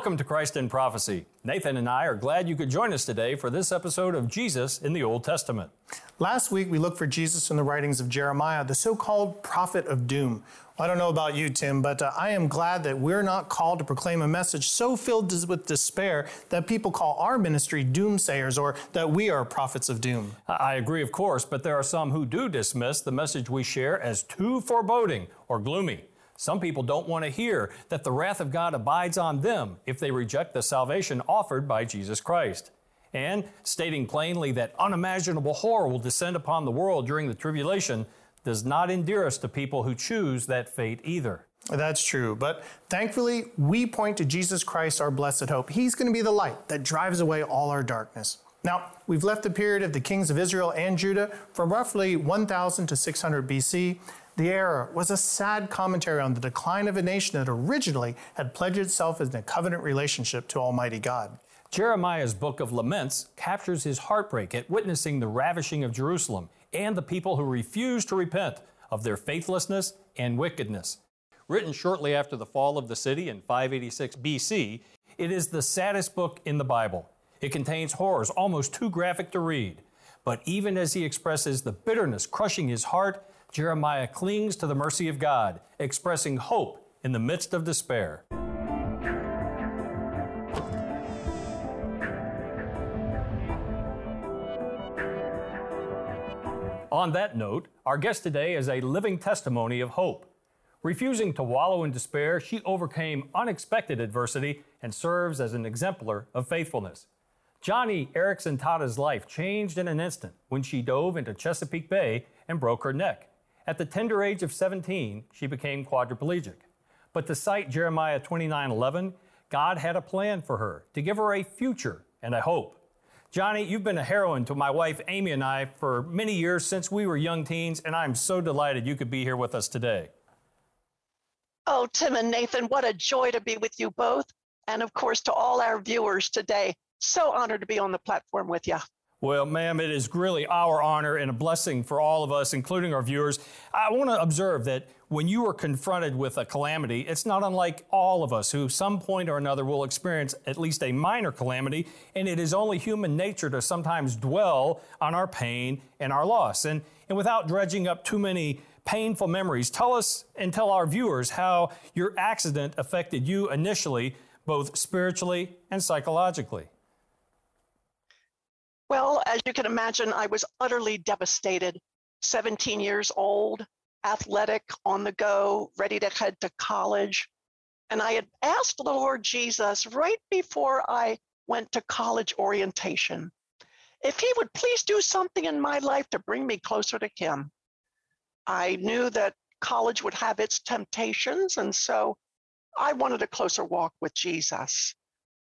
Welcome to Christ in Prophecy. Nathan and I are glad you could join us today for this episode of Jesus in the Old Testament. Last week, we looked for Jesus in the writings of Jeremiah, the so called prophet of doom. Well, I don't know about you, Tim, but uh, I am glad that we're not called to proclaim a message so filled with despair that people call our ministry doomsayers or that we are prophets of doom. I agree, of course, but there are some who do dismiss the message we share as too foreboding or gloomy. Some people don't want to hear that the wrath of God abides on them if they reject the salvation offered by Jesus Christ. And stating plainly that unimaginable horror will descend upon the world during the tribulation does not endear us to people who choose that fate either. That's true. But thankfully, we point to Jesus Christ, our blessed hope. He's going to be the light that drives away all our darkness. Now, we've left the period of the kings of Israel and Judah from roughly 1000 to 600 BC. The era was a sad commentary on the decline of a nation that originally had pledged itself in a covenant relationship to Almighty God. Jeremiah's book of laments captures his heartbreak at witnessing the ravishing of Jerusalem and the people who refuse to repent of their faithlessness and wickedness. Written shortly after the fall of the city in 586 BC, it is the saddest book in the Bible. It contains horrors almost too graphic to read. But even as he expresses the bitterness crushing his heart, Jeremiah clings to the mercy of God, expressing hope in the midst of despair. On that note, our guest today is a living testimony of hope. Refusing to wallow in despair, she overcame unexpected adversity and serves as an exemplar of faithfulness. Joni Eareckson Tada's life changed in an instant when she dove into Chesapeake Bay and broke her neck. At the tender age of 17, she became quadriplegic. But to cite Jeremiah 29:11, God had a plan for her to give her a future and a hope. Joni, you've been a heroine to my wife Amy and I for many years since we were young teens, and I'm so delighted you could be here with us today. Oh, Tim and Nathan, what a joy to be with you both. And of course, to all our viewers today. So honored to be on the platform with you. Well, ma'am, it is really our honor and a blessing for all of us, including our viewers. I want to observe that when you are confronted with a calamity, it's not unlike all of us who, some point or another, will experience at least a minor calamity, and it is only human nature to sometimes dwell on our pain and our loss. And, and without dredging up too many painful memories, tell us and tell our viewers how your accident affected you initially, both spiritually and psychologically. Well, as you can imagine, I was utterly devastated. 17 years old, athletic, on the go, ready to head to college. And I had asked the Lord Jesus right before I went to college orientation if He would please do something in my life to bring me closer to Him. I knew that college would have its temptations, and so I wanted a closer walk with Jesus.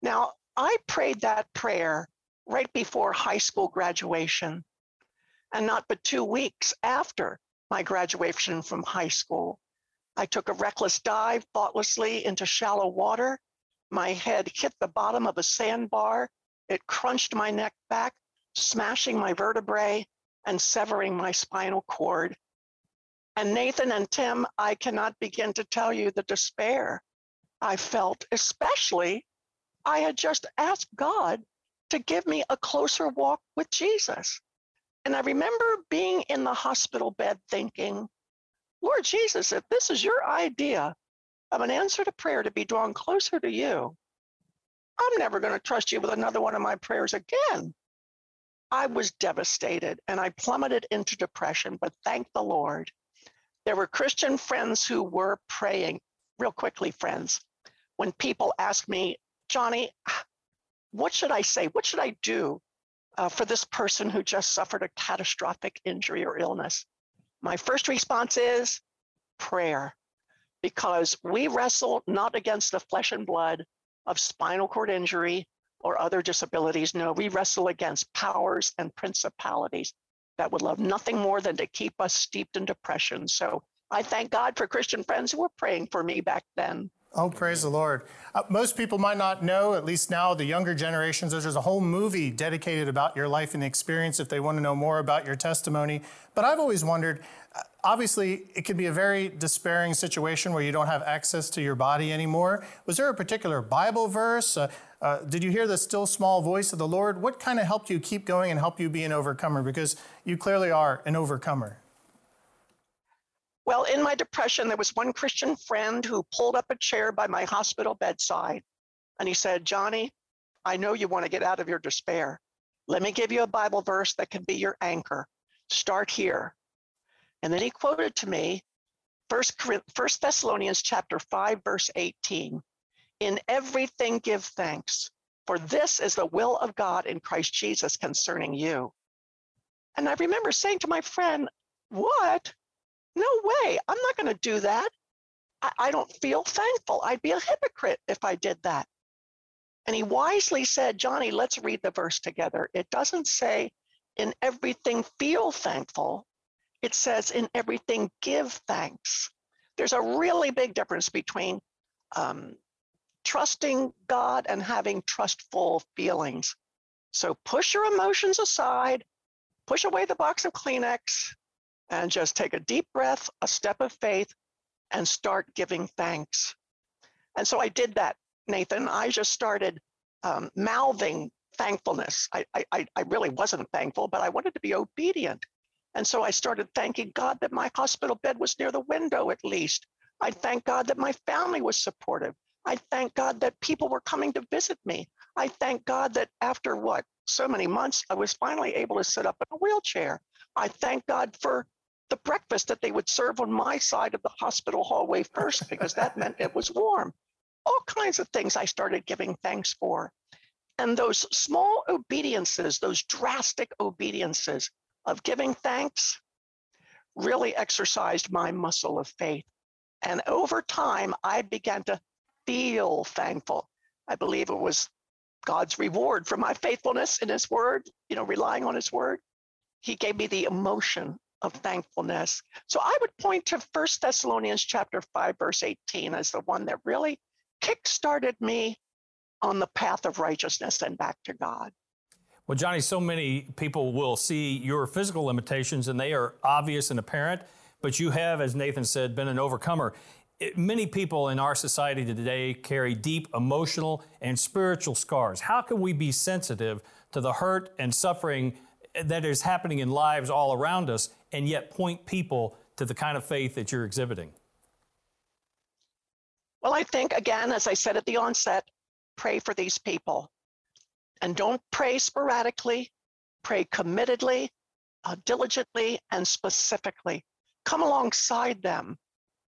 Now, I prayed that prayer right before high school graduation. And not but two weeks after my graduation from high school, I took a reckless dive thoughtlessly into shallow water. My head hit the bottom of a sandbar. It crunched my neck back, smashing my vertebrae and severing my spinal cord. And Nathan and Tim, I cannot begin to tell you the despair I felt, especially I had just asked God to give me a closer walk with Jesus. And I remember being in the hospital bed thinking, Lord Jesus, if this is your idea of an answer to prayer to be drawn closer to you, I'm never going to trust you with another one of my prayers again. I was devastated and I plummeted into depression, but thank the Lord. There were Christian friends who were praying. Real quickly, friends, when people ask me, Joni, what should I say? What should I do uh, for this person who just suffered a catastrophic injury or illness? My first response is prayer, because we wrestle not against the flesh and blood of spinal cord injury or other disabilities. No, we wrestle against powers and principalities that would love nothing more than to keep us steeped in depression. So I thank God for Christian friends who were praying for me back then. Oh, praise the Lord. Uh, most people might not know, at least now, the younger generations, there's a whole movie dedicated about your life and experience if they want to know more about your testimony. But I've always wondered, uh, obviously, it can be a very despairing situation where you don't have access to your body anymore. Was there a particular Bible verse? Uh, uh, did you hear the still small voice of the Lord? What kind of helped you keep going and help you be an overcomer? Because you clearly are an overcomer. Well, in my depression, there was one Christian friend who pulled up a chair by my hospital bedside and he said, Joni, I know you want to get out of your despair. Let me give you a Bible verse that can be your anchor. Start here. And then he quoted to me First, First Thessalonians chapter 5, verse 18. In everything give thanks, for this is the will of God in Christ Jesus concerning you. And I remember saying to my friend, What? No way. I'm not going to do that. I, I don't feel thankful. I'd be a hypocrite if I did that. And he wisely said, Joni, let's read the verse together. It doesn't say, in everything feel thankful. It says, in everything give thanks. There's a really big difference between um, trusting God and having trustful feelings. So push your emotions aside, push away the box of Kleenex, and just take a deep breath, a step of faith, and start giving thanks. And so I did that, Nathan. I just started um, mouthing thankfulness. I, I, I really wasn't thankful, but I wanted to be obedient. And so I started thanking God that my hospital bed was near the window at least. I thank God that my family was supportive. I thank God that people were coming to visit me. I thank God that after what, so many months, I was finally able to sit up in a wheelchair. I thank God for the breakfast that they would serve on my side of the hospital hallway first because that meant it was warm. All kinds of things I started giving thanks for. And those small obediences, those drastic obediences of giving thanks, really exercised my muscle of faith. And over time, I began to feel thankful. I believe it was God's reward for my faithfulness in His Word, you know, relying on His Word. He gave me the emotion of thankfulness. So I would point to First Thessalonians chapter 5 verse 18 as the one that really kick-started me on the path of righteousness and back to God. Well, Joni, so many people will see your physical limitations and they are obvious and apparent, but you have, as Nathan said, been an overcomer. It, many people in our society today carry deep emotional and spiritual scars. How can we be sensitive to the hurt and suffering that is happening in lives all around us and yet point people to the kind of faith that you're exhibiting? Well, I think, again, as I said at the onset, pray for these people. And don't pray sporadically, pray committedly, uh, diligently, and specifically. Come alongside them.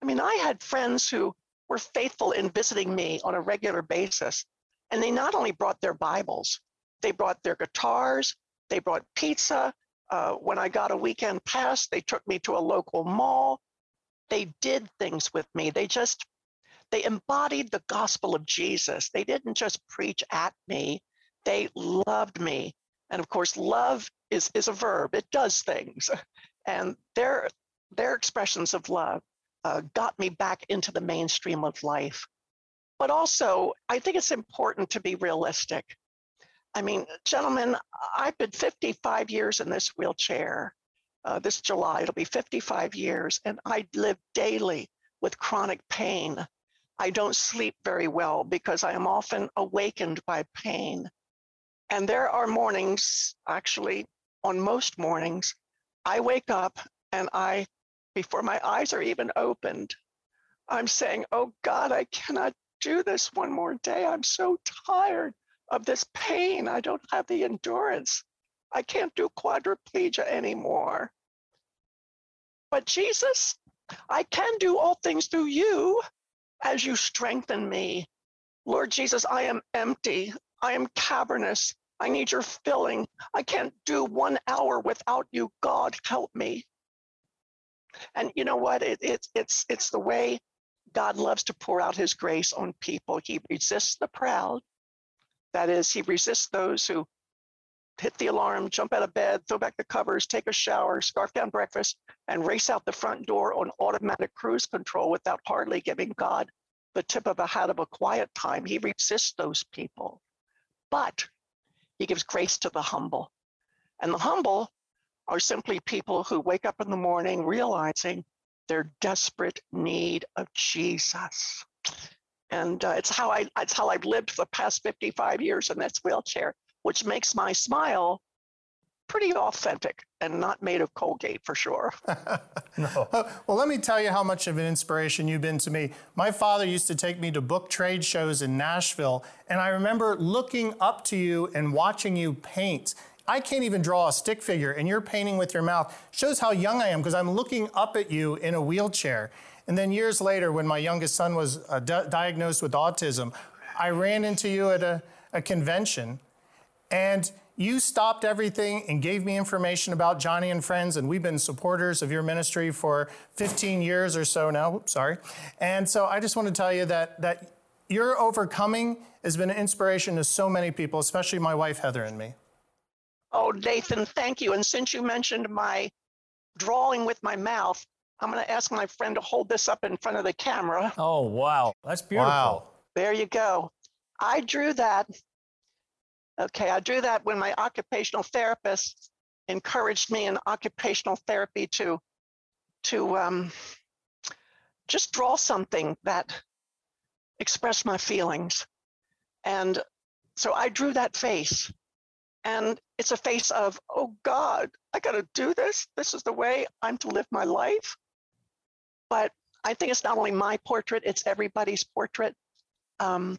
I mean, I had friends who were faithful in visiting me on a regular basis, and they not only brought their Bibles, they brought their guitars, they brought pizza. Uh, when I got a weekend pass, they took me to a local mall. They did things with me. They just, they embodied the gospel of Jesus. They didn't just preach at me, they loved me. And of course, love is, is a verb, it does things. And their, their expressions of love uh, got me back into the mainstream of life. But also, I think it's important to be realistic. I mean, gentlemen, I've been 55 years in this wheelchair. Uh, this July, it'll be 55 years, and I live daily with chronic pain. I don't sleep very well because I am often awakened by pain. And there are mornings, actually, on most mornings, I wake up and I, before my eyes are even opened, I'm saying, Oh God, I cannot do this one more day. I'm so tired of this pain. I don't have the endurance. I can't do quadriplegia anymore. But Jesus, I can do all things through you as you strengthen me. Lord Jesus, I am empty. I am cavernous. I need your filling. I can't do one hour without you. God, help me. And you know what? It, it, it's, it's the way God loves to pour out his grace on people. He resists the proud, that is, he resists those who hit the alarm, jump out of bed, throw back the covers, take a shower, scarf down breakfast, and race out the front door on automatic cruise control without hardly giving God the tip of a hat of a quiet time. He resists those people. But he gives grace to the humble. And the humble are simply people who wake up in the morning realizing their desperate need of Jesus. And uh, it's how I it's how I've lived for the past 55 years in this wheelchair, which makes my smile pretty authentic and not made of Colgate for sure. no. Well, let me tell you how much of an inspiration you've been to me. My father used to take me to book trade shows in Nashville, and I remember looking up to you and watching you paint. I can't even draw a stick figure, and you're painting with your mouth. Shows how young I am because I'm looking up at you in a wheelchair. And then years later, when my youngest son was uh, di- diagnosed with autism, I ran into you at a, a convention, and you stopped everything and gave me information about Joni and Friends, and we've been supporters of your ministry for 15 years or so now. Oops, sorry. And so I just want to tell you that that your overcoming has been an inspiration to so many people, especially my wife Heather and me. Oh, Nathan, thank you. And since you mentioned my drawing with my mouth, I'm going to ask my friend to hold this up in front of the camera. Oh, wow. That's beautiful. Wow. There you go. I drew that Okay, I drew that when my occupational therapist encouraged me in occupational therapy to to um, just draw something that expressed my feelings. And so I drew that face. And it's a face of, oh God, I got to do this. This is the way I'm to live my life. But I think it's not only my portrait, it's everybody's portrait. Um,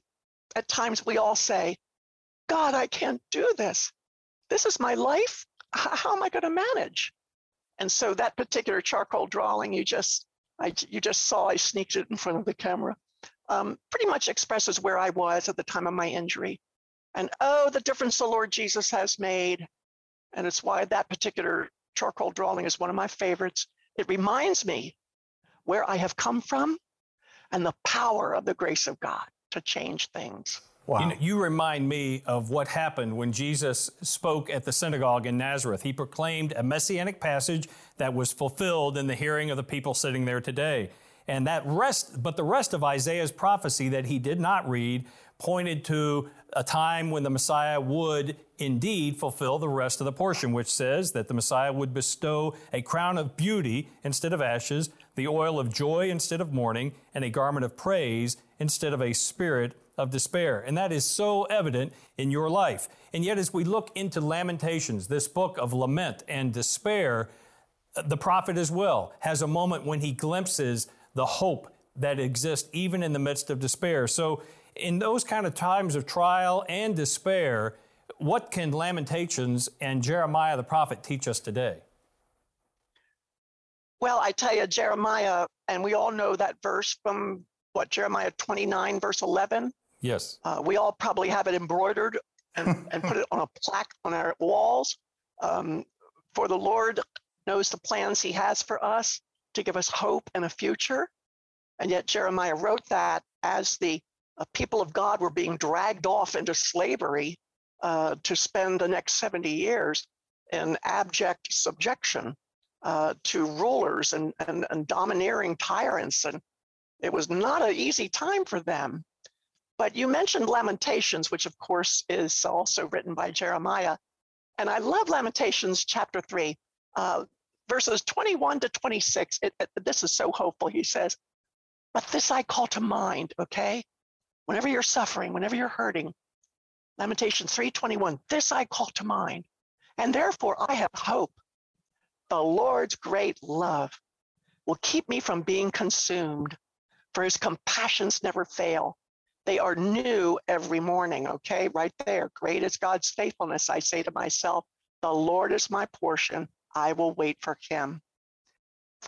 at times we all say, God, I can't do this. This is my life. How am I going to manage? And so that particular charcoal drawing you just I, you just saw, I sneaked it in front of the camera, um, pretty much expresses where I was at the time of my injury. And oh, the difference the Lord Jesus has made. And it's why that particular charcoal drawing is one of my favorites. It reminds me where I have come from and the power of the grace of God to change things. Wow. You, know, you, remind me of what happened when Jesus spoke at the synagogue in Nazareth. He proclaimed a messianic passage that was fulfilled in the hearing of the people sitting there today. And that rest, but the rest of Isaiah's prophecy that he did not read pointed to a time when the Messiah would indeed fulfill the rest of the portion, which says that the Messiah would bestow a crown of beauty instead of ashes, the oil of joy instead of mourning, and a garment of praise instead of a spirit of despair. And that is so evident in your life. And yet, as we look into Lamentations, this book of lament and despair, the prophet as well has a moment when he glimpses the hope that exists even in the midst of despair. So, in those kind of times of trial and despair, what can Lamentations and Jeremiah the prophet teach us today? Well, I tell you, Jeremiah, and we all know that verse from what, Jeremiah 29, verse 11. Yes. Uh, we all probably have it embroidered and, and put it on a plaque on our walls. Um, for the Lord knows the plans he has for us to give us hope and a future. And yet Jeremiah wrote that as the uh, people of God were being dragged off into slavery uh, to spend the next 70 years in abject subjection uh, to rulers and, and, and domineering tyrants. And it was not an easy time for them. But you mentioned Lamentations, which of course is also written by Jeremiah. And I love Lamentations chapter 3, uh, verses 21 to 26. It, it, this is so hopeful. He says, But this I call to mind, okay? Whenever you're suffering, whenever you're hurting, Lamentations 3:21, this I call to mind, and therefore I have hope. The Lord's great love will keep me from being consumed, for his compassions never fail. They are new every morning, okay? Right there. Great is God's faithfulness. I say to myself, the Lord is my portion. I will wait for him.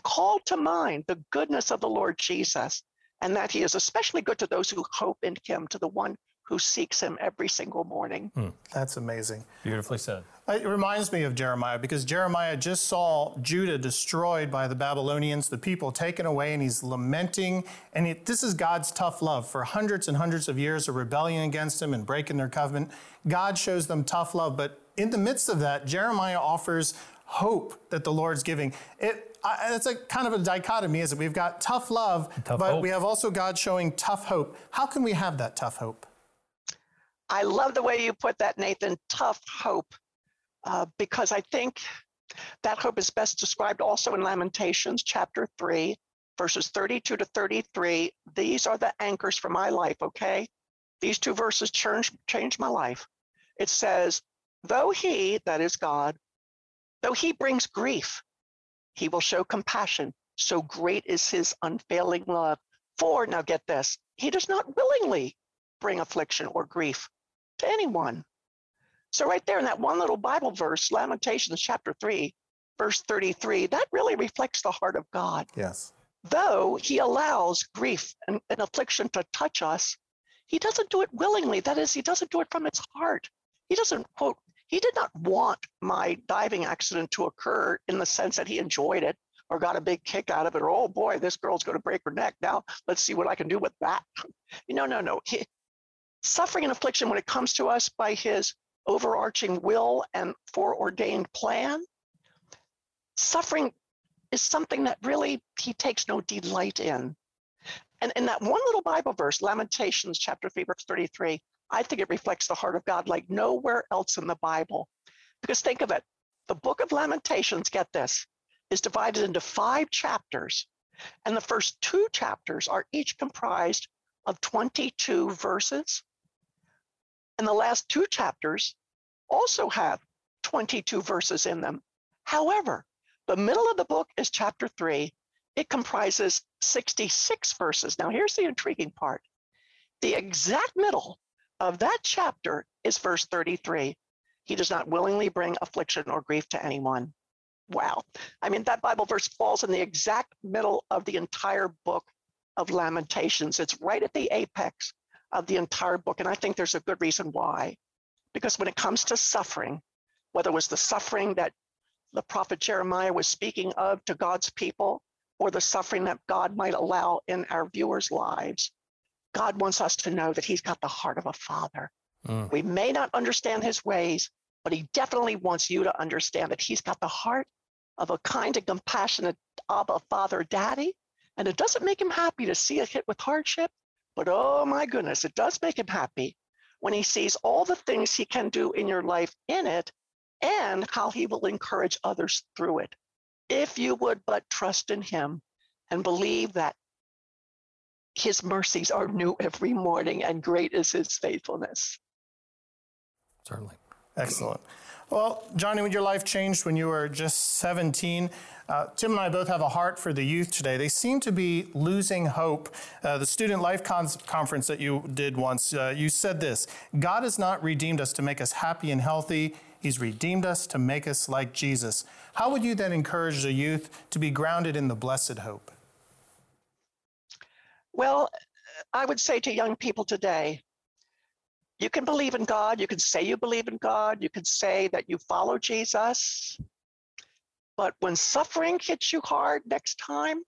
Call to mind the goodness of the Lord Jesus and that he is especially good to those who hope in him, to the one who seeks him every single morning. Hmm. That's amazing. Beautifully said. It reminds me of Jeremiah because Jeremiah just saw Judah destroyed by the Babylonians, the people taken away, and he's lamenting. And it, this is God's tough love. For hundreds and hundreds of years of rebellion against him and breaking their covenant, God shows them tough love. But in the midst of that, Jeremiah offers hope that the Lord's giving. It, I, it's a kind of a dichotomy, is it? We've got tough love, tough but hope. we have also God showing tough hope. How can we have that tough hope? I love the way you put that, Nathan. Tough hope, uh, because I think That hope is best described also in Lamentations chapter 3, verses 32 to 33. These are the anchors for my life, okay? These two verses changed, changed my life. It says, Though he, that is God, though he brings grief, he will show compassion. So great is his unfailing love. For, now get this, he does not willingly bring affliction or grief to anyone. So, right there in that one little Bible verse, Lamentations chapter 3, verse 33, that really reflects the heart of God. Yes. Though he allows grief and, and affliction to touch us, he doesn't do it willingly. That is, he doesn't do it from his heart. He doesn't, quote, he did not want my diving accident to occur in the sense that he enjoyed it or got a big kick out of it or, oh boy, this girl's going to break her neck. Now let's see what I can do with that. No, no, no. He, suffering and affliction, when it comes to us by his overarching will and foreordained plan, suffering is something that really he takes no delight in. And in that one little Bible verse, Lamentations chapter 3, verse 33, I think it reflects the heart of God like nowhere else in the Bible. Because think of it the book of Lamentations, get this, is divided into five chapters. And the first two chapters are each comprised of 22 verses. And the last two chapters also have 22 verses in them. However, the middle of the book is chapter three. It comprises 66 verses. Now, here's the intriguing part the exact middle of that chapter is verse 33. He does not willingly bring affliction or grief to anyone. Wow. I mean, that Bible verse falls in the exact middle of the entire book of Lamentations. It's right at the apex of the entire book. And I think there's a good reason why. Because when it comes to suffering, whether it was the suffering that the prophet Jeremiah was speaking of to God's people or the suffering that God might allow in our viewers' lives. God wants us to know that He's got the heart of a father. Mm. We may not understand His ways, but He definitely wants you to understand that He's got the heart of a kind and compassionate Abba Father Daddy. And it doesn't make Him happy to see a hit with hardship, but oh my goodness, it does make Him happy when He sees all the things He can do in your life in it and how he will encourage others through it. If you would but trust in him and believe that his mercies are new every morning and great is his faithfulness. Certainly. Excellent. Well, Joni, when your life changed when you were just 17, uh, Tim and I both have a heart for the youth today. They seem to be losing hope. Uh, the Student Life Con- Conference that you did once, uh, you said this God has not redeemed us to make us happy and healthy. He's redeemed us to make us like Jesus. How would you then encourage the youth to be grounded in the blessed hope? Well, I would say to young people today, you can believe in God, you can say you believe in God, you can say that you follow Jesus. But when suffering hits you hard next time,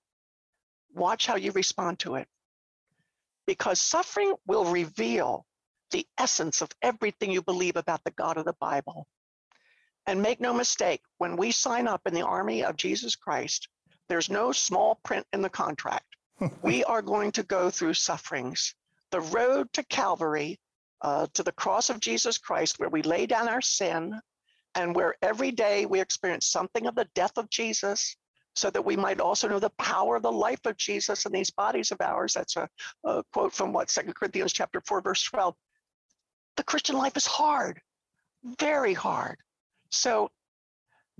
watch how you respond to it. Because suffering will reveal the essence of everything you believe about the God of the Bible. And make no mistake, when we sign up in the army of Jesus Christ, there's no small print in the contract. we are going to go through sufferings. The road to Calvary, uh, to the cross of Jesus Christ, where we lay down our sin and where every day we experience something of the death of Jesus, so that we might also know the power of the life of Jesus in these bodies of ours. That's a, a quote from what Second Corinthians chapter 4, verse 12. The Christian life is hard, very hard. So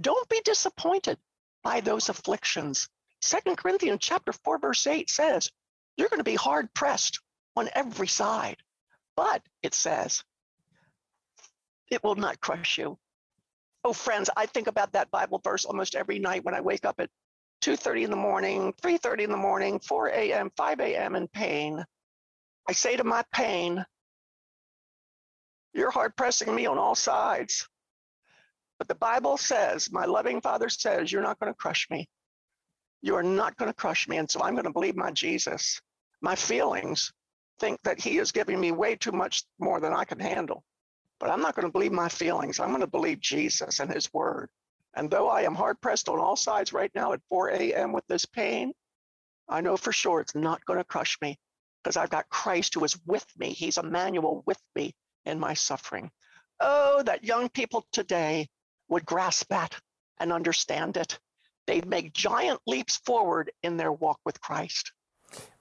don't be disappointed by those afflictions. Second Corinthians chapter 4, verse 8 says, you're going to be hard pressed on every side. But it says, it will not crush you. Oh, friends, I think about that Bible verse almost every night when I wake up at 2.30 in the morning, 3.30 in the morning, 4 a.m., 5 a.m. in pain. I say to my pain, you're hard pressing me on all sides. But the Bible says, my loving Father says, you're not going to crush me. You are not going to crush me. And so I'm going to believe my Jesus. My feelings think that He is giving me way too much more than I can handle. But I'm not going to believe my feelings. I'm going to believe Jesus and His Word. And though I am hard pressed on all sides right now at 4 a.m. with this pain, I know for sure it's not going to crush me because I've got Christ who is with me. He's Emmanuel with me in my suffering. Oh, that young people today would grasp that and understand it. They'd make giant leaps forward in their walk with Christ.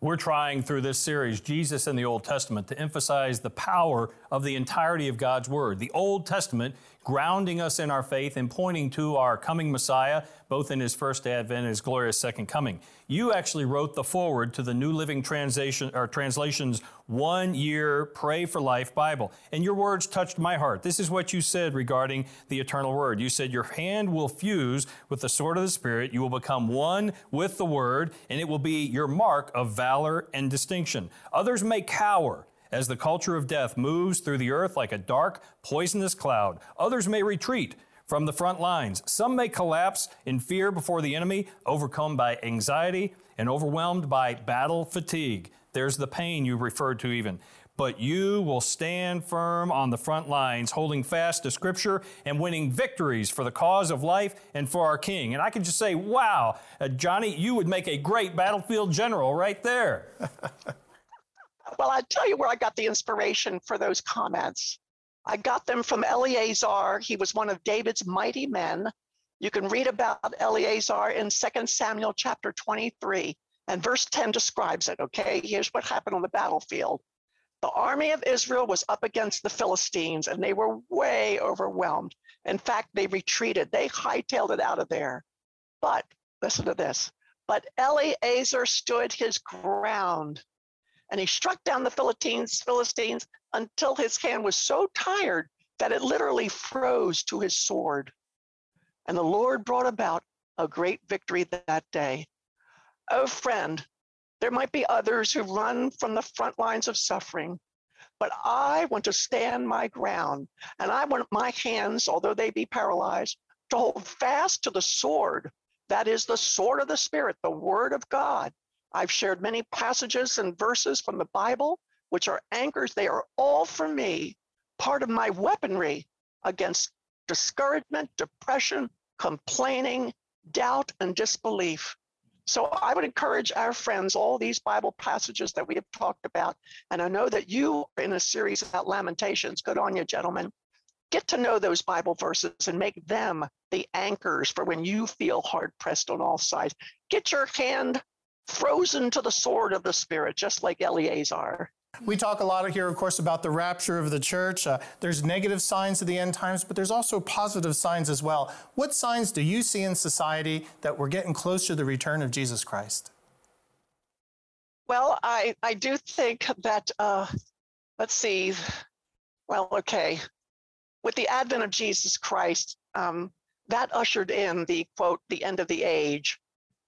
We're trying through this series, Jesus in the Old Testament, to emphasize the power of the entirety of God's Word. The Old Testament grounding us in our faith and pointing to our coming Messiah, both in his first advent and his glorious second coming. You actually wrote the foreword to the New Living Translation or Translation's one year Pray for Life Bible. And your words touched my heart. This is what you said regarding the eternal word. You said, Your hand will fuse with the sword of the Spirit. You will become one with the word, and it will be your mark of valor and distinction. Others may cower as the culture of death moves through the earth like a dark, poisonous cloud. Others may retreat from the front lines. Some may collapse in fear before the enemy, overcome by anxiety and overwhelmed by battle fatigue. There's the pain you referred to, even. But you will stand firm on the front lines, holding fast to Scripture and winning victories for the cause of life and for our King. And I can just say, wow, uh, Joni, you would make a great battlefield general right there. Well, I'll tell you where I got the inspiration for those comments. I got them from Eleazar. He was one of David's mighty men. You can read about Eleazar in 2 Samuel chapter 23, and verse 10 describes it. Okay, here's what happened on the battlefield. The army of Israel was up against the Philistines, and they were way overwhelmed. In fact, they retreated, they hightailed it out of there. But listen to this. But Eleazar stood his ground and he struck down the Philistines, Philistines until his hand was so tired that it literally froze to his sword. And the Lord brought about a great victory that day. Oh, friend, there might be others who run from the front lines of suffering, but I want to stand my ground, and I want my hands, although they be paralyzed, to hold fast to the sword. That is the sword of the Spirit, the Word of God, I've shared many passages and verses from the Bible, which are anchors. They are all for me part of my weaponry against discouragement, depression, complaining, doubt, and disbelief. So I would encourage our friends, all these Bible passages that we have talked about, and I know that you are in a series about Lamentations. Good on you, gentlemen. Get to know those Bible verses and make them the anchors for when you feel hard pressed on all sides. Get your hand frozen to the sword of the Spirit, just like Eleazar. We talk a lot here, of course, about the rapture of the church. Uh, there's negative signs of the end times, but there's also positive signs as well. What signs do you see in society that we're getting closer to the return of Jesus Christ? Well, I, I do think that, uh, let's see, well, okay, with the advent of Jesus Christ, um, that ushered in the quote, the end of the age.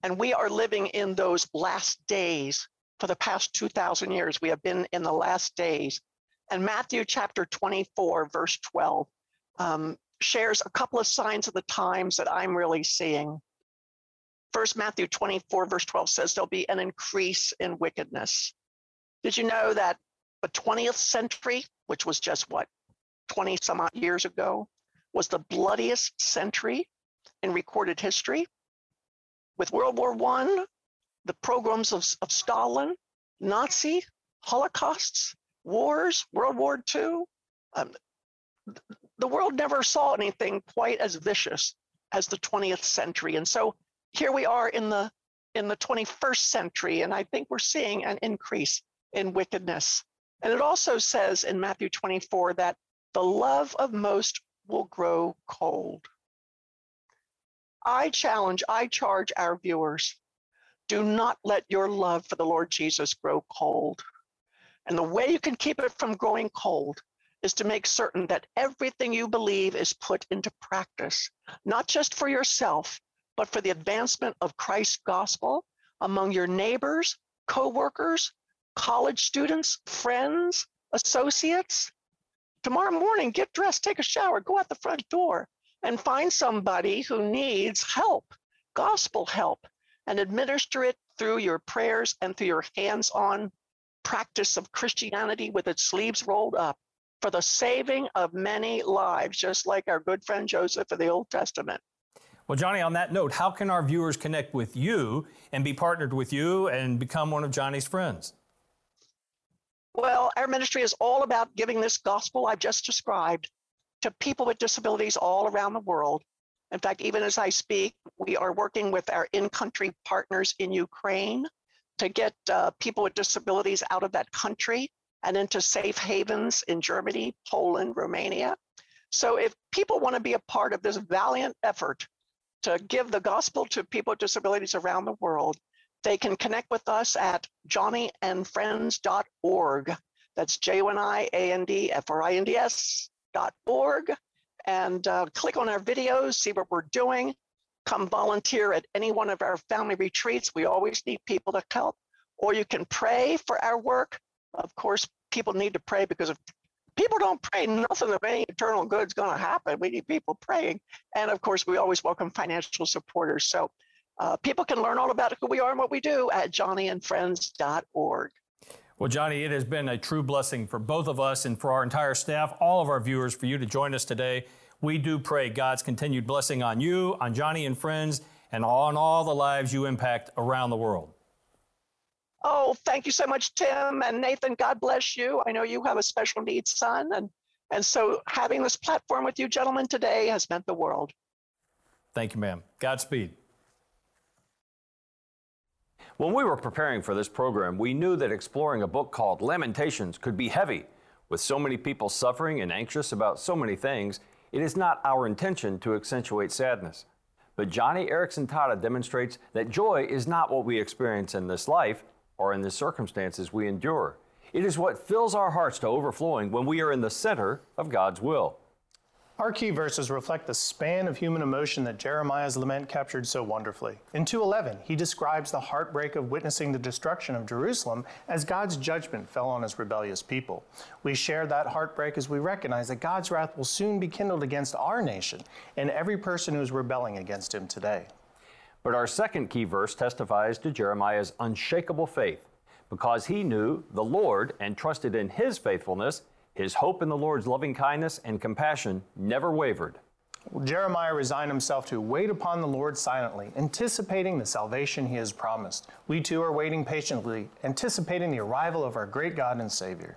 And we are living in those last days. For the past 2,000 years, we have been in the last days. And Matthew chapter 24, verse 12, um, shares a couple of signs of the times that I'm really seeing. First, Matthew 24, verse 12 says there'll be an increase in wickedness. Did you know that the 20th century, which was just what, 20 some odd years ago, was the bloodiest century in recorded history? with World War One, the programs of, of Stalin, Nazi, Holocausts, wars, World War II. Um, the world never saw anything quite as vicious as the 20th century. And so here we are in the in the 21st century, and I think we're seeing an increase in wickedness. And it also says in Matthew 24 that the love of most will grow cold. I challenge, I charge our viewers do not let your love for the Lord Jesus grow cold. And the way you can keep it from growing cold is to make certain that everything you believe is put into practice, not just for yourself, but for the advancement of Christ's gospel among your neighbors, co-workers, college students, friends, associates. Tomorrow morning, get dressed, take a shower, go out the front door, and find somebody who needs help, gospel help, and administer it through your prayers and through your hands on practice of Christianity with its sleeves rolled up for the saving of many lives, just like our good friend Joseph in the Old Testament. Well, Joni, on that note, how can our viewers connect with you and be partnered with you and become one of Joni's friends? Well, our ministry is all about giving this gospel I've just described to people with disabilities all around the world. In fact, even as I speak, we are working with our in country partners in Ukraine to get uh, people with disabilities out of that country and into safe havens in Germany, Poland, Romania. So if people want to be a part of this valiant effort to give the gospel to people with disabilities around the world, they can connect with us at joniandfriends.org. That's J O N I A N D F R I N D S dot org. And uh, click on our videos, see what we're doing. Come volunteer at any one of our family retreats. We always need people to help. Or you can pray for our work. Of course, people need to pray because if people don't pray, nothing of any eternal good is going to happen. We need people praying. And of course, we always welcome financial supporters. So uh, people can learn all about who we are and what we do at joniandfriends.org. Well, Joni, it has been a true blessing for both of us and for our entire staff, all of our viewers, for you to join us today. We do pray God's continued blessing on you, on Joni and friends, and on all the lives you impact around the world. Oh, thank you so much, Tim and Nathan. God bless you. I know you have a special needs son, and and so having this platform with you gentlemen today has meant the world. Thank you, ma'am. Godspeed. When we were preparing for this program, we knew that exploring a book called Lamentations could be heavy. With so many people suffering and anxious about so many things, it is not our intention to accentuate sadness. But Joni Eareckson Tada demonstrates that joy is not what we experience in this life or in the circumstances we endure. It is what fills our hearts to overflowing when we are in the center of God's will. Our key verses reflect the span of human emotion that Jeremiah's lament captured so wonderfully. In 2:11, he describes the heartbreak of witnessing the destruction of Jerusalem as God's judgment fell on his rebellious people. We share that heartbreak as we recognize that God's wrath will soon be kindled against our nation and every person who is rebelling against him today. But our second key verse testifies to Jeremiah's unshakable faith. Because he knew the Lord and trusted in his faithfulness, his hope in the Lord's loving kindness and compassion never wavered. Jeremiah resigned himself to wait upon the Lord silently, anticipating the salvation he has promised. We too are waiting patiently, anticipating the arrival of our great God and Savior.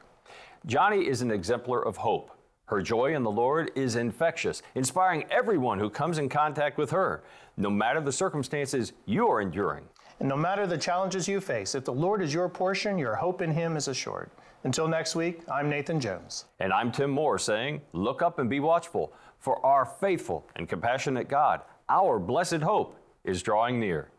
Joni is an exemplar of hope. Her joy in the Lord is infectious, inspiring everyone who comes in contact with her, no matter the circumstances you are enduring. And no matter the challenges you face, if the Lord is your portion, your hope in Him is assured. Until next week, I'm Nathan Jones. And I'm Tim Moore saying, Look up and be watchful, for our faithful and compassionate God, our blessed hope, is drawing near.